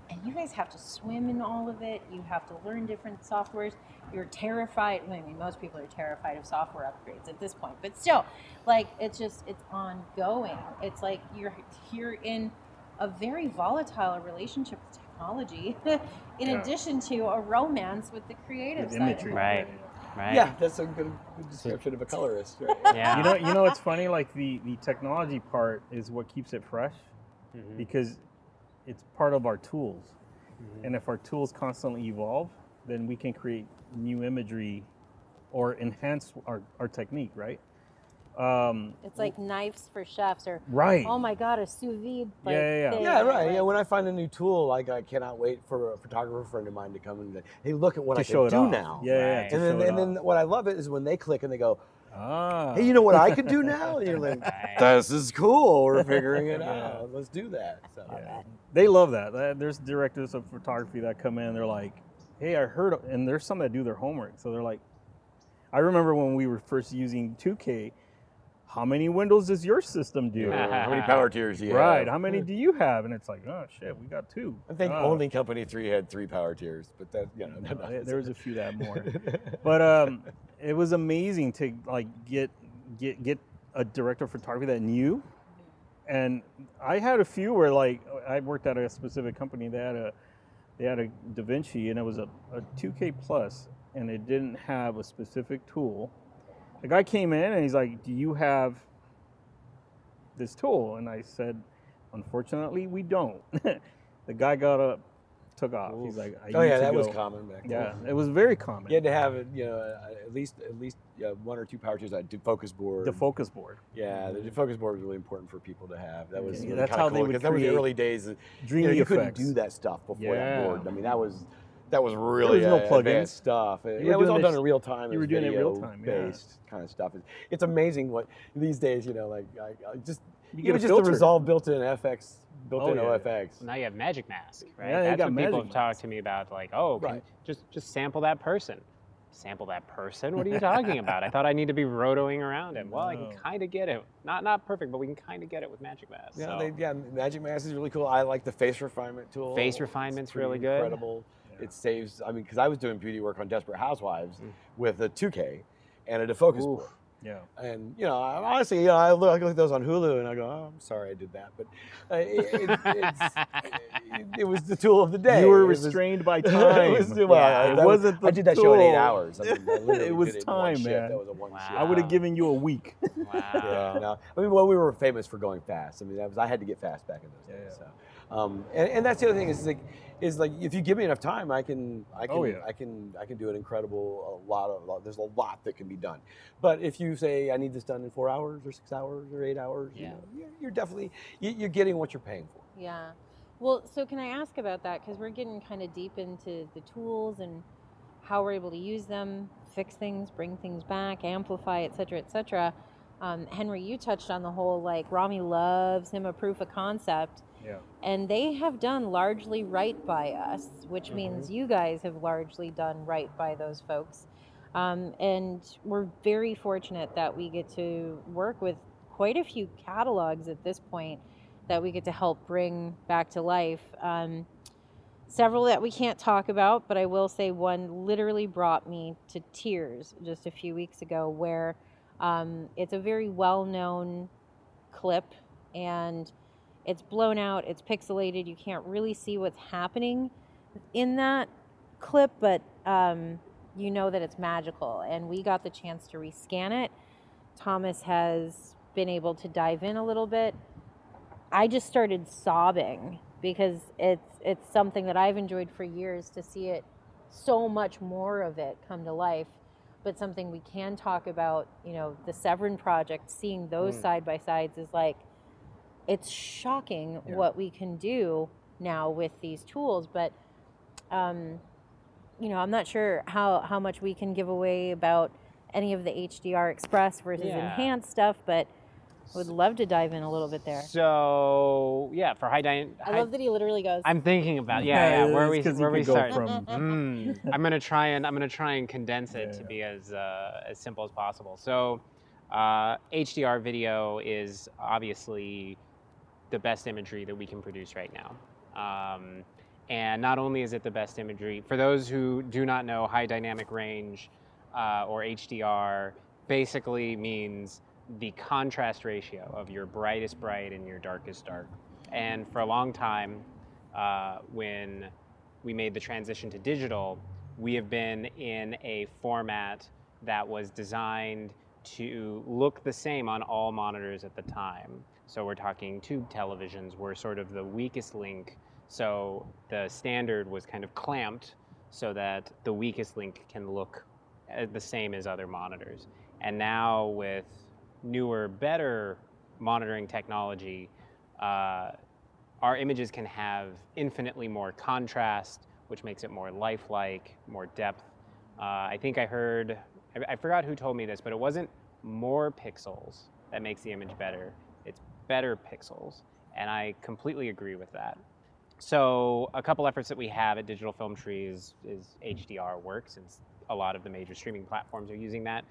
And you guys have to swim in all of it. You have to learn different softwares. You're terrified i mean most people are terrified of software upgrades at this point but still like it's just it's ongoing. It's like you're here in a very volatile relationship with technology in Yeah. addition to a romance with the creative with side imagery it. Right. right? Yeah, that's a good, good description of a colorist. Right? Yeah. you know you know it's funny like the the technology part is what keeps it fresh Mhm. because it's part of our tools And if our tools constantly evolve, then we can create new imagery or enhance our, our technique, right? Um, It's like knives for chefs, or right. oh my god, a sous vide. Like, Yeah, yeah, yeah. thing, Yeah, right. Yeah, when I find a new tool, like I cannot wait for a photographer friend of mine to come and say, hey, look at what to I show can it do off. now. Yeah, yeah, Right. to And then, and then what I love it is when they click and they go, ah. hey, you know what I could do now? And you're like, Right. this is cool. We're figuring it Yeah. out. Let's do that. So. Yeah. They love that. That- There's directors of photography that come in they're like, hey, I heard, of-" and there's some that do their homework. So they're like, I remember when we were first using 2K, how many windows does your system do? How many power tiers do you right. have? Right. How many do you have? And it's like, oh shit, we got two. I think Oh. only company three had three power tiers, but that you know, No, no, there- there was a few that had more. but um, it was amazing to like get get get a director of photography that knew. And I had a few where like I worked at a specific company. They had a they had a Da Vinci and it was a, a 2K plus, and it didn't have a specific tool. The guy came in and he's like, "Do you have this tool?" And I said, "Unfortunately, we don't." the guy got up, took off. He's like, oh yeah, that was go." common back then. Yeah, it was very common. You had to have you know uh, at least at least uh, one or two power tools, did focus board. the focus board. Yeah, the focus board was really important for people to have. That was Yeah, really that's how they cool, would 'cause that was the early days. You, know, you couldn't do that stuff before Yeah. that board. I mean, that was that was really was no uh, plugins. advanced stuff. It, yeah, it was all this- done in real time. you were doing it real video time, yeah. based kind of stuff. It's, it's amazing what these days. You know, like I, I just You even get a just filter. the Resolve built-in FX, built-in Oh, yeah. OFX. Now you have Magic Mask, right? Yeah, they That's got what people Magic have talked to me about. Like, oh, Right. just just sample that person. Sample that person? What are you talking about? I thought I need to be rotoing around him. Well, I can kind of get it. Not not perfect, but we can kind of get it with Magic Mask. Yeah, so. they, yeah, Magic Mask is really cool. I like the face refinement tool. Face refinement's pretty really good. Incredible. It saves. I mean, because I was doing beauty work on Desperate Housewives Mm. with a 2K and a defocus Oof. board. Yeah. And you know, I- honestly, you know, I look, I look at those on Hulu and I go, "Oh, I'm sorry I did that," but uh, it, it, it's, it, it was the tool of the day. You were It was- restrained by it time. was- well, Yeah. I- It that was- wasn't the I did that show in eight hours. I mean, I It was did it time, shift. man. That was a one Wow. shift. I would have given you a week. wow. Yeah, no. I mean, well, we were famous for going fast. I mean, that was I had to get fast back in those Yeah, days. yeah. So, um, and, and that's the other thing is like, is like if you give me enough time, I can, I can, Oh, yeah. I can, I can do an incredible a lot of. lot- There's a lot that can be done. But if you say I need this done in four hours or six hours or eight hours, you Yeah. know, you're, you're definitely you- you're getting what you're paying for. Yeah. Well, so can I ask about that? Because we're getting kind of deep into the tools and how we're able to use them, fix things, bring things back, amplify, et cetera, et cetera. Um, Henry, you touched on the whole like Ramy loves him a proof of concept, Yeah. and they have done largely right by us, which means you guys have largely done right by those folks. Um, and we're very fortunate that we get to work with quite a few catalogs at this point that we get to help bring back to life. Um, several that we can't talk about, but I will say one literally brought me to tears just a few weeks ago, where um, it's a very well known clip and it's blown out, it's pixelated, you can't really see what's happening in that clip, but um, you know that it's magical. And we got the chance to rescan it. Thomas has been able to dive in a little bit. I just started sobbing because it's it's something that I've enjoyed for years to see it so much more of it come to life but something we can talk about you know the Severin project seeing those Mm. side by sides is like it's shocking Yeah. what we can do now with these tools but um you know I'm not sure how how much we can give away about any of the HDR Express versus Yeah. enhanced stuff but I would love to dive in a little bit there. So yeah, for high dyna- I love that he literally goes. I'm thinking about yeah, yeah. Where it's we 'cause you where we start? from Mm, I'm gonna try and I'm gonna try and condense it Yeah, to yeah. be as uh, as simple as possible. So, uh, HDR video is obviously the best imagery that we can produce right now. Um, and not only is it the best imagery, for those who do not know, high dynamic range uh, or HDR basically means the contrast ratio of your brightest bright and your darkest dark. And for a long time, uh, when we made the transition to digital, we have been in a format that was designed to look the same on all monitors at the time. So we're talking tube televisions were sort of the weakest link So the standard was kind of clamped so that the weakest link can look uh, the same as other monitors. And now with newer, better monitoring technology, uh, our images can have infinitely more contrast, which makes it more lifelike, more depth. Uh, I think I heard, I, I forgot who told me this, but it wasn't more pixels that makes the image better. It's better pixels. And I completely agree with that. So a couple efforts that we have at Digital Film Tree is, is HDR work, since a lot of the major streaming platforms are using that.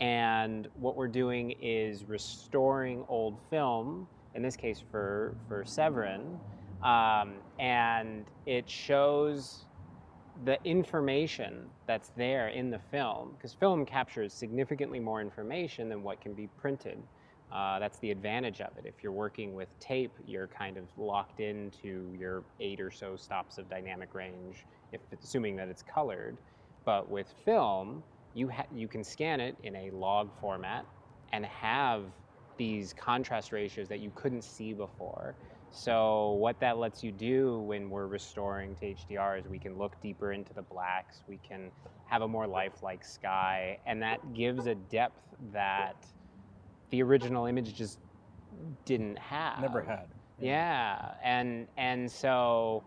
And what we're doing is restoring old film, in this case for, for Severin, um, and it shows the information that's there in the film, because film captures significantly more information than what can be printed. Uh, that's the advantage of it. If you're working with tape, you're kind of locked into your eight or so stops of dynamic range, if assuming that it's colored. But with film, you ha- you can scan it in a log format and have these contrast ratios that you couldn't see before. So what that lets you do when we're restoring to HDR is we can look deeper into the blacks, we can have a more lifelike sky, and that gives a depth that the original image just didn't have. Never had. Yeah, and and so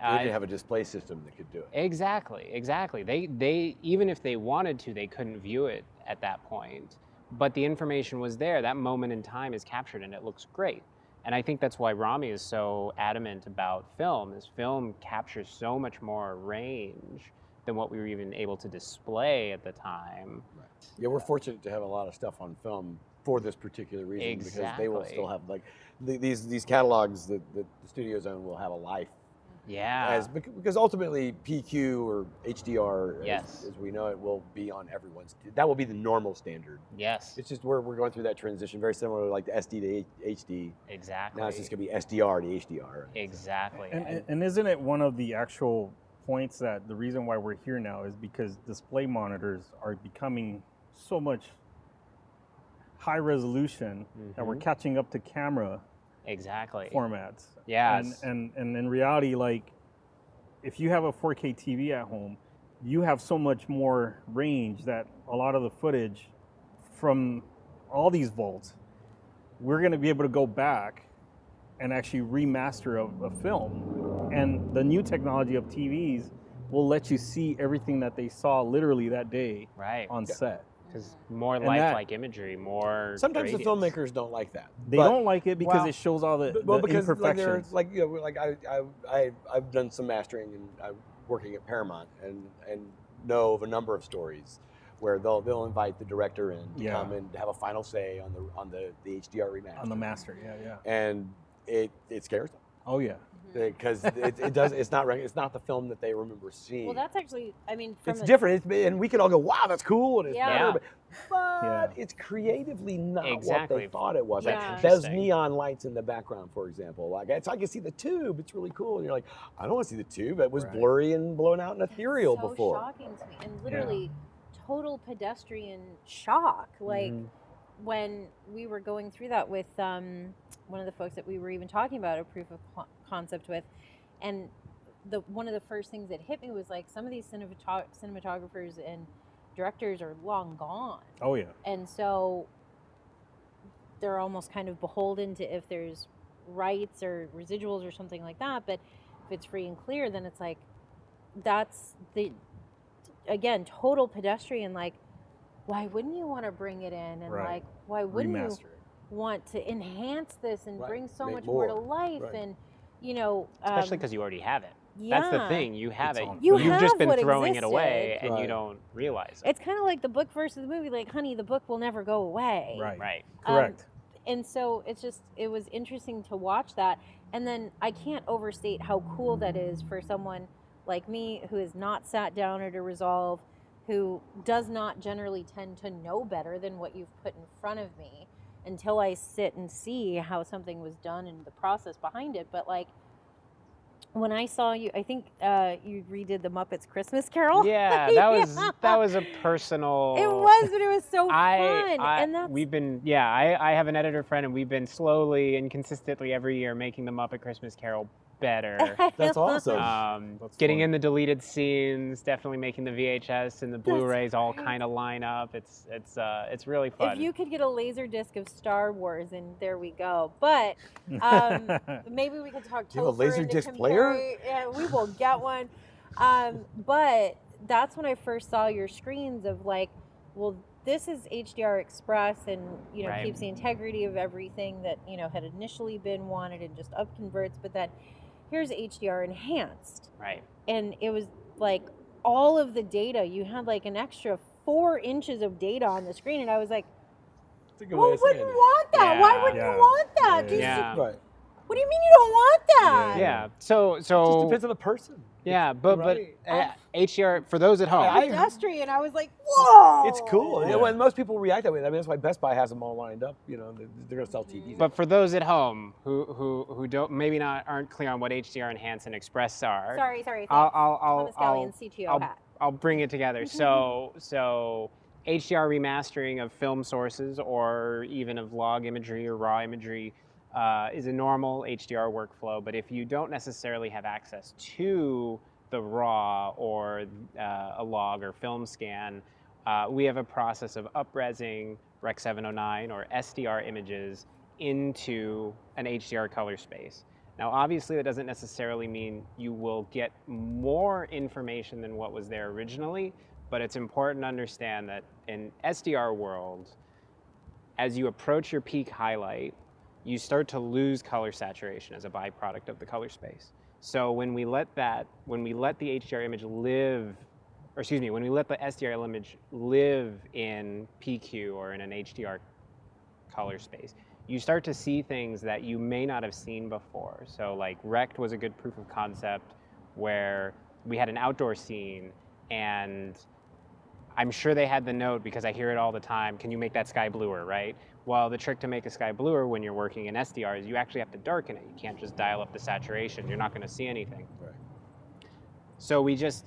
They uh, didn't have a display system that could do it. Exactly, exactly. They they even if they wanted to, they couldn't view it at that point. But the information was there. That moment in time is captured and it looks great. And I think that's why Ramy is so adamant about film. Is film captures so much more range than what we were even able to display at the time. Right. Yeah, we're fortunate to have a lot of stuff on film for this particular reason because they will still have like th- these these catalogs that, that the studios own will have a life Yeah. as because ultimately PQ or HDR as, Yes. as we know it will be on everyone's that will be the normal standard. yes. It's just where we're going through that transition very similar to like the SD to HD. exactly. Now it's just going to be SDR to HDR. exactly. And, and, and isn't it one of the actual points that the reason why we're here now is because display monitors are becoming so much high resolution that we're Mhm. catching up to camera exactly. formats. Yeah. And, and and in reality, like if you have a 4K TV at home, you have so much more range that a lot of the footage from all these vaults, we're going to be able to go back and actually remaster a, a film. And the new technology of TVs will let you see everything that they saw literally that day right. on set. Because more And that- lifelike imagery, more. Sometimes the filmmakers don't like that. They but- don't like it because well, it shows all the, But- well, the because like, there- like you know, like I, I, I, I've done some mastering and I'm working at Paramount and and know of a number of stories where they'll they'll invite the director in to Yeah. come and have a final say on the on the, the HDR remaster. on the master, yeah, yeah. and it it scares them Oh yeah. Because it, it does it's not it's not the film that they remember seeing. Well, that's actually, I mean, from it's a- different, it's, and we could all go, "Wow, that's cool," and it's Yeah. better, but, but Yeah. it's creatively not exactly. what they thought it was. Like, Yeah. those neon lights in the background, for example, like it's, I can see the tube. It's really cool, and you're like, "I don't want to see the tube. It was Right. blurry and blown out and ethereal so before." shocking to me, and literally total pedestrian shock. Like Mhm. When we were going through that with um, one of the folks that we were even talking about a proof of co- concept with, and the one of the first things that hit me was like some of these cinematog- cinematographers and directors are long gone, Oh yeah. and so they're almost kind of beholden to if there's rights or residuals or something like that. But if it's free and clear, then it's like that's the again total pedestrian. Like, why wouldn't you want to bring it in and Right. like why wouldn't Remaster you it. want to enhance this and Right. bring so Make much more. to life Right. and you know Especially um, because you already have it. yeah. That's the thing. You have It's it. on You You've have just been what throwing it away existed. and you don't realize it. It's kind of like the book versus the movie. Like, honey, the book will never go away. Right. right. Um, Correct. and so it's just it was interesting to watch that and then i can't overstate how cool that is for someone like me who has not sat down at a resolve who does not generally tend to know better than what you've put in front of me until i sit and see how something was done and the process behind it but like when i saw you i think uh, you redid the muppets christmas carol Yeah, that was Yeah. that was a personal. it was but it was so I, fun I and that's we've been yeah I, I have an editor friend and we've been slowly and consistently every year making the Muppet Christmas Carol better. That's awesome. Um, That's getting fun. in the deleted scenes, definitely making the VHS and the Blu-rays all kind of line up. It's it's uh, it's really fun. If you could get a laser disc of Star Wars, and there we go. But um, maybe we could talk. Do you have a Topher laser into disc player? Yeah, we will get one. Um, but that's when I first saw your screens of like, well, this is HDR Express, and you know Right. keeps the integrity of everything that you know had initially been wanted, and just up converts. But then here's HDR Enhanced, right. and it was like all of the data. You had like an extra four inches of data on the screen, and I was like. That's Who way of saying wouldn't it. want that? Why wouldn't Yeah. you want that? Yeah. Do you see- Right. what do you mean you don't want that? Yeah. So It just so depends on the person. Yeah, but right. but uh, HDR for those at home. I- Pedestrian. I was like, whoa. It's cool. Yeah. When most people react that way, I mean, that's why Best Buy has them all lined up. You know, they're, they're going to sell TVs. But for those at home who who who don't maybe not aren't clear on what HDR Enhance and Express are, Sorry, sorry. I'll. I'll I'll, I'll, CTO I'll, hat. I'll bring it together. So so HDR remastering of film sources or even of log imagery or raw imagery uh, is a normal HDR workflow. But if you don't necessarily have access to the raw or uh, a log or film scan, uh, we have a process of upresing Rec 709 or SDR images into an HDR color space. Now, obviously, that doesn't necessarily mean you will get more information than what was there originally, but it's important to understand that in SDR world, as you approach your peak highlight, you start to lose color saturation as a byproduct of the color space. So when we let that, when we let the HDR image live, or excuse me, when we let the SDR image live in PQ or in an HDR color space, you start to see things that you may not have seen before. So like Wrecked was a good proof of concept where we had an outdoor scene and I'm sure they had the note because I hear it all the time. Can you make that sky bluer, right? Well, the trick to make a sky bluer when you're working in SDR is you actually have to darken it. You can't just dial up the saturation. You're not going to see anything. Right. So we just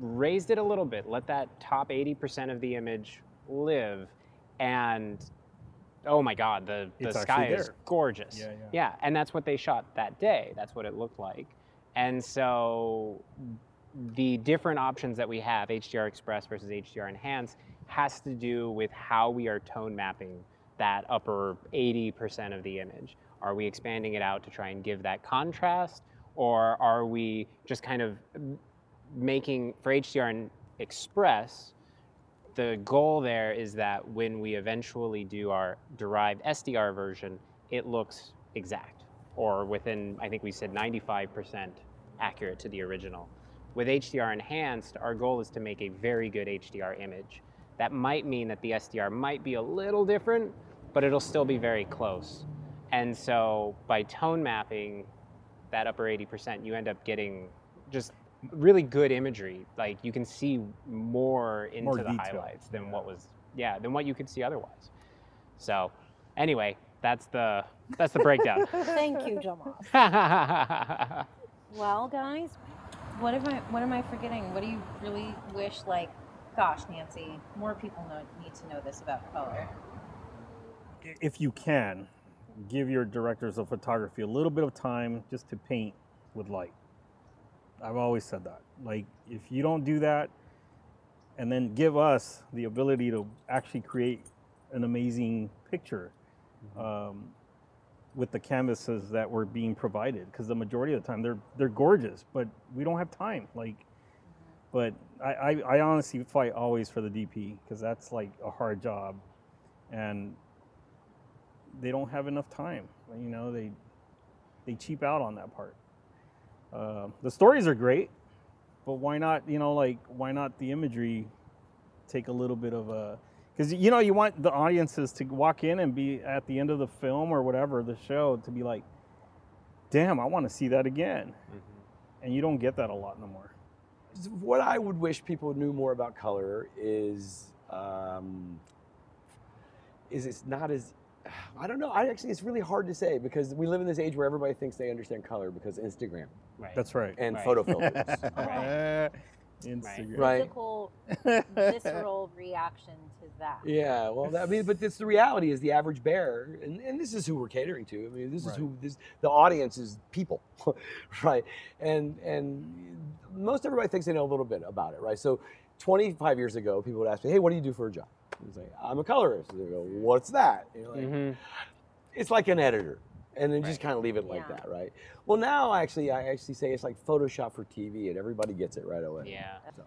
raised it a little bit, let that top 80% of the image live, and oh my God, the, the It's sky is gorgeous. Yeah, yeah. Yeah, and that's what they shot that day. That's what it looked like. And so the different options that we have, HDR Express versus HDR Enhance, has to do with how we are tone mapping that upper 80% of the image. Are we expanding it out to try and give that contrast, or are we just kind of making for HDR and Express? The goal there is that when we eventually do our derived SDR version, it looks exact, or within, I think we said 95% accurate to the original. With HDR enhanced, our goal is to make a very good HDR image. That might mean that the SDR might be a little different, but it'll still be very close. And so by tone mapping that upper 80%, you end up getting just really good imagery. Like you can see more into More the detail. highlights than what was yeah, than what you could see otherwise. So anyway, that's the that's the breakdown. Thank you, Jamal. Well, guys, what am I what am I forgetting? What do you really wish like gosh, Nancy, more people know, need to know this about color. if you can, give your directors of photography a little bit of time just to paint with light. I've always said that. Like, if you don't do that, and then give us the ability to actually create an amazing picture um, with the canvases that were being provided, because the majority of the time they're they're gorgeous, but we don't have time. Like, but I, I, I honestly fight always for the DP because that's like a hard job, and they don't have enough time. You know, they they cheap out on that part. Uh, the stories are great, but why not? You know, like why not the imagery take a little bit of a because you know you want the audiences to walk in and be at the end of the film or whatever the show to be like, damn, I want to see that again, and you don't get that a lot no more. What I would wish people knew more about color is um, is it's not as I don't know. I actually it's really hard to say because we live in this age where everybody thinks they understand color because Instagram right. That's right. and Right. photo filters. Right. Instagram. Right. physical, visceral reaction to that. Yeah, well, that, I mean, but this the reality is the average bear, and, and this is who we're catering to. I mean, this is Right. who this the audience is people, right? And and most everybody thinks they know a little bit about it, right? So, 25 years ago, people would ask me, "Hey, what do you do for a job?" I was like, "I'm a colorist." They go, "What's that?" You know, like, Mhm. It's like an editor, and then just kind of leave it like Yeah. that, right? Well, now actually, I actually say it's like Photoshop for TV, and everybody gets it right away. Yeah. So,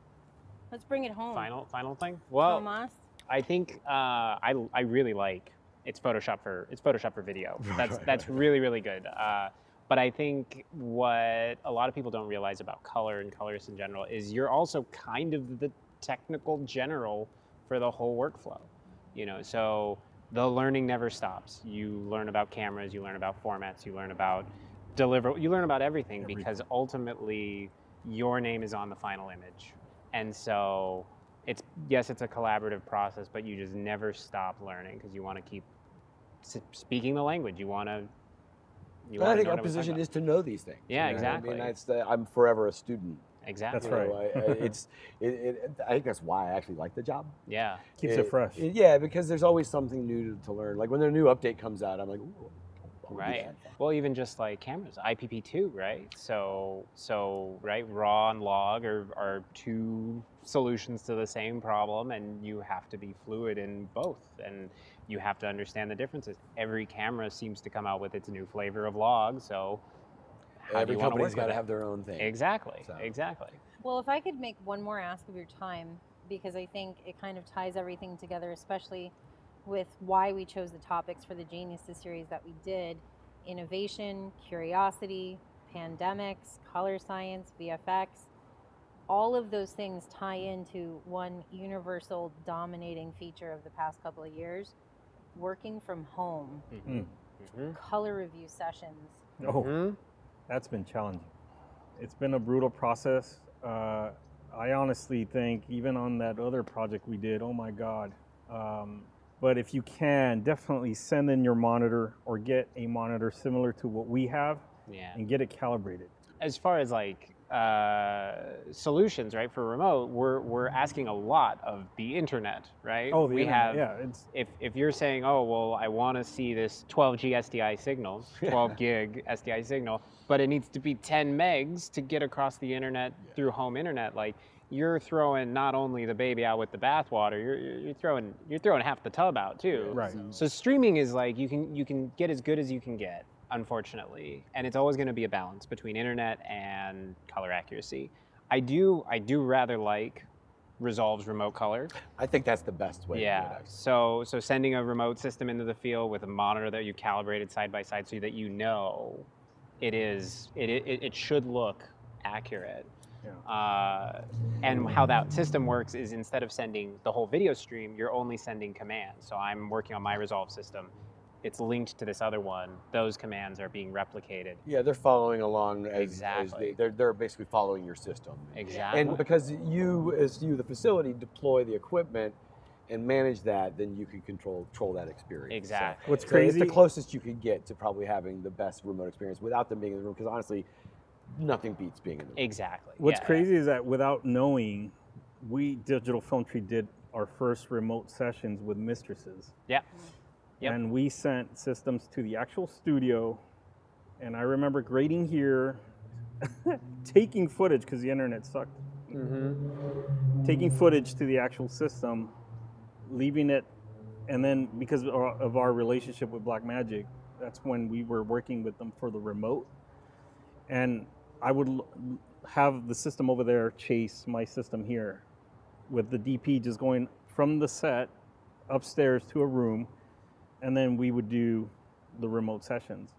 Let's bring it home. Final final thing. Well, Tomas. I think uh, I I really like it's Photoshop for it's Photoshop for video. That's Right, that's right. really really good. Uh, but I think what a lot of people don't realize about color and colorists in general is you're also kind of the technical general for the whole workflow. You know, so the learning never stops. You learn about cameras, you learn about formats, you learn about deliver, you learn about everything, Everything. because ultimately your name is on the final image. And so it's yes, it's a collaborative process, but you just never stop learning because you want to keep s- speaking the language. You want to. You I think our what everyone's talking position is to know these things. Yeah, you know? I exactly. mean, that's the, I'm forever a student. Exactly. That's you right. know, I, I, it's it, it, I think that's why I actually like the job. Yeah. Keeps it, fresh. it- yeah, because there's always something new to, to learn. Like when a new update comes out, I'm like, Ooh, I wanna do Right. Well, even just like cameras, IPP2, right? So, so right, RAW and log are, are two solutions to the same problem, and you have to be fluid in both, and you have to understand the differences. Every camera seems to come out with its new flavor of log, so how Every you wanna company's work got to have their own thing. Exactly. So. Exactly. Well, if I could make one more ask of your time, because I think it kind of ties everything together, especially with why we chose the topics for the Geniuses series that we did innovation, curiosity, pandemics, color science, VFX. All of those things tie into one universal dominating feature of the past couple of years working from home, Mhm. Mhm. color review sessions. Oh, Mhm. That's been challenging. It's been a brutal process. Uh, I honestly think, even on that other project we did, oh my God. Um, but if you can, definitely send in your monitor or get a monitor similar to what we have Yeah. and get it calibrated. as far as like uh, solutions, right, for remote, we're we're asking a lot of the internet, right? Oh, the we internet, have. yeah, it's If if you're saying, oh well, I want to see this 12G SDI signal, 12 gig SDI signal, but it needs to be 10 megs to get across the internet through home internet, like. You're throwing not only the baby out with the bathwater, you're, you're you're throwing you're throwing half the tub out too. right. So streaming is like you can you can get as good as you can get, unfortunately, and it's always going to be a balance between internet and color accuracy. I do I do rather like Resolve's remote color. I think that's the best way. to do it, yeah. So so sending a remote system into the field with a monitor that you calibrated side by side so that you know it is it it, it should look accurate. Yeah. Uh, and how that system works is instead of sending the whole video stream, you're only sending commands. So I'm working on my Resolve system. It's linked to this other one. Those commands are being replicated. Yeah, they're following along as, as Exactly. they, they're they're basically following your system. Exactly. And because you, as you, the facility, deploy the equipment and manage that, then you can control control that experience. So- exactly. What's So crazy? it's the closest you could get to probably having the best remote experience without them being in the room. Because honestly, nothing beats being in the room. Exactly. What's yeah. crazy is that without knowing, we Digital Film Tree did our first remote sessions with mistresses. Yeah. Yep. And we sent systems to the actual studio. And I remember grading here, taking footage because the internet sucked, Mm-hmm. taking footage to the actual system, leaving it, and then because of our, relationship with Blackmagic, that's when we were working with them for the remote. And I would l- have the system over there chase my system here, with the DP just going from the set upstairs to a room, and then we would do the remote sessions.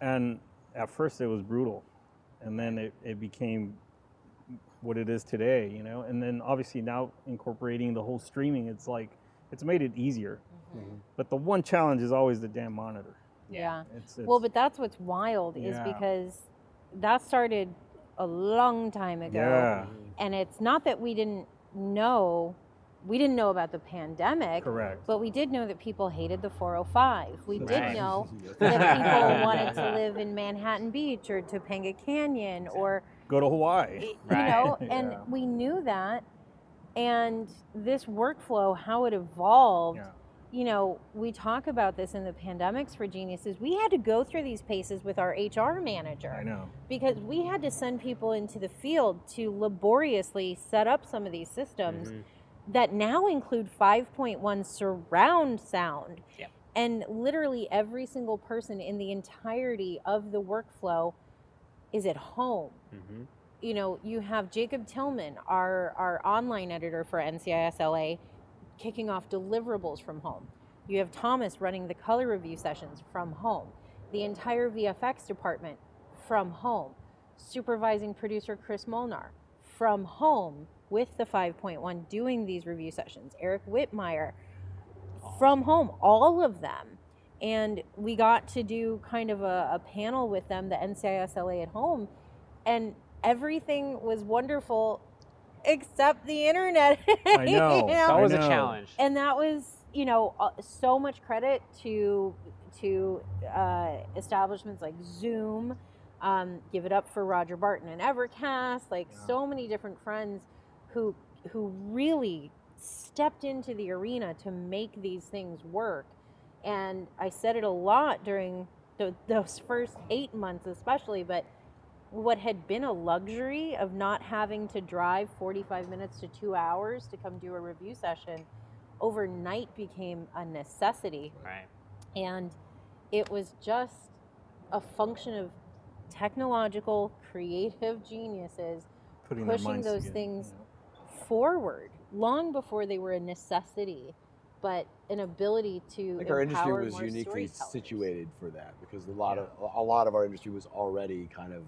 And at first it was brutal, and then it, it became what it is today, you know. And then obviously now incorporating the whole streaming, it's like it's made it easier. Mhm. But the one challenge is always the damn monitor. Yeah. It's, it's Well, but that's what's wild is because that started a long time ago. yeah, And it's not that we didn't know we didn't know about the pandemic, Correct. but we did know that people hated the 405. We did know that people wanted to live in Manhattan Beach or Topanga Canyon or Go to Hawaii. you Right. know and Yeah. we knew that and this workflow how it evolved Yeah. you know we talk about this in the pandemics for geniuses we had to go through these paces with our hr manager I know. because we had to send people into the field to laboriously set up some of these systems Mhm. That now include 5.1 surround sound. Yep. And literally every single person in the entirety of the workflow is at home. Mhm. You know, you have Jacob Tillman, our, our online editor for NCISLA, kicking off deliverables from home. You have Thomas running the color review sessions from home. The entire VFX department from home. Supervising producer Chris Molnar from home with the 5.1 doing these review sessions. Eric Whitmire from home, all of them. And we got to do kind of a, a panel with them, the NCISLA at home, and everything was wonderful except the internet. I know. You That I was a challenge. and that was you know uh, so much credit to to uh, establishments like zoom um, give it up for roger barton and evercast like Yeah. so many different friends who who really stepped into the arena to make these things work and i said it a lot during the, those first eight months especially but what had been a luxury of not having to drive 45 minutes to two hours to come do a review session overnight became a necessity. Right. And it was just a function of technological, creative geniuses Putting pushing those together, things you forward long before they were a necessity, but an ability to I think our industry was uniquely situated for that because a lot of a lot of our industry was already kind of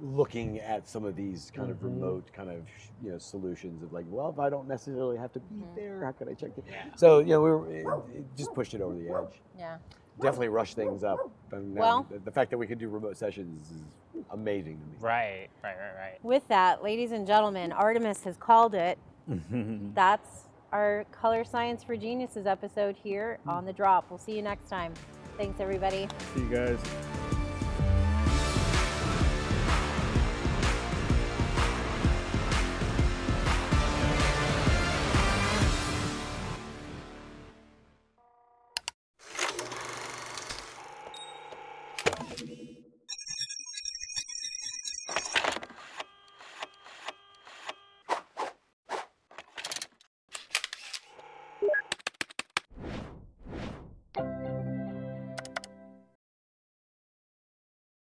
looking at some of these kind of Mhm. remote kind of you know solutions of like well if I don't necessarily have to be Mhm. there how can I check it Yeah. so you know we were, it, it just pushed it over the edge Yeah. Definitely rush things up and Well- the, the fact that we could do remote sessions is amazing to me Right. Right. Right. Right. With that, ladies and gentlemen, Artemis has called it. That's our Color Science for Geniuses episode here on the drop. We'll see you next time. Thanks, everybody. See you guys.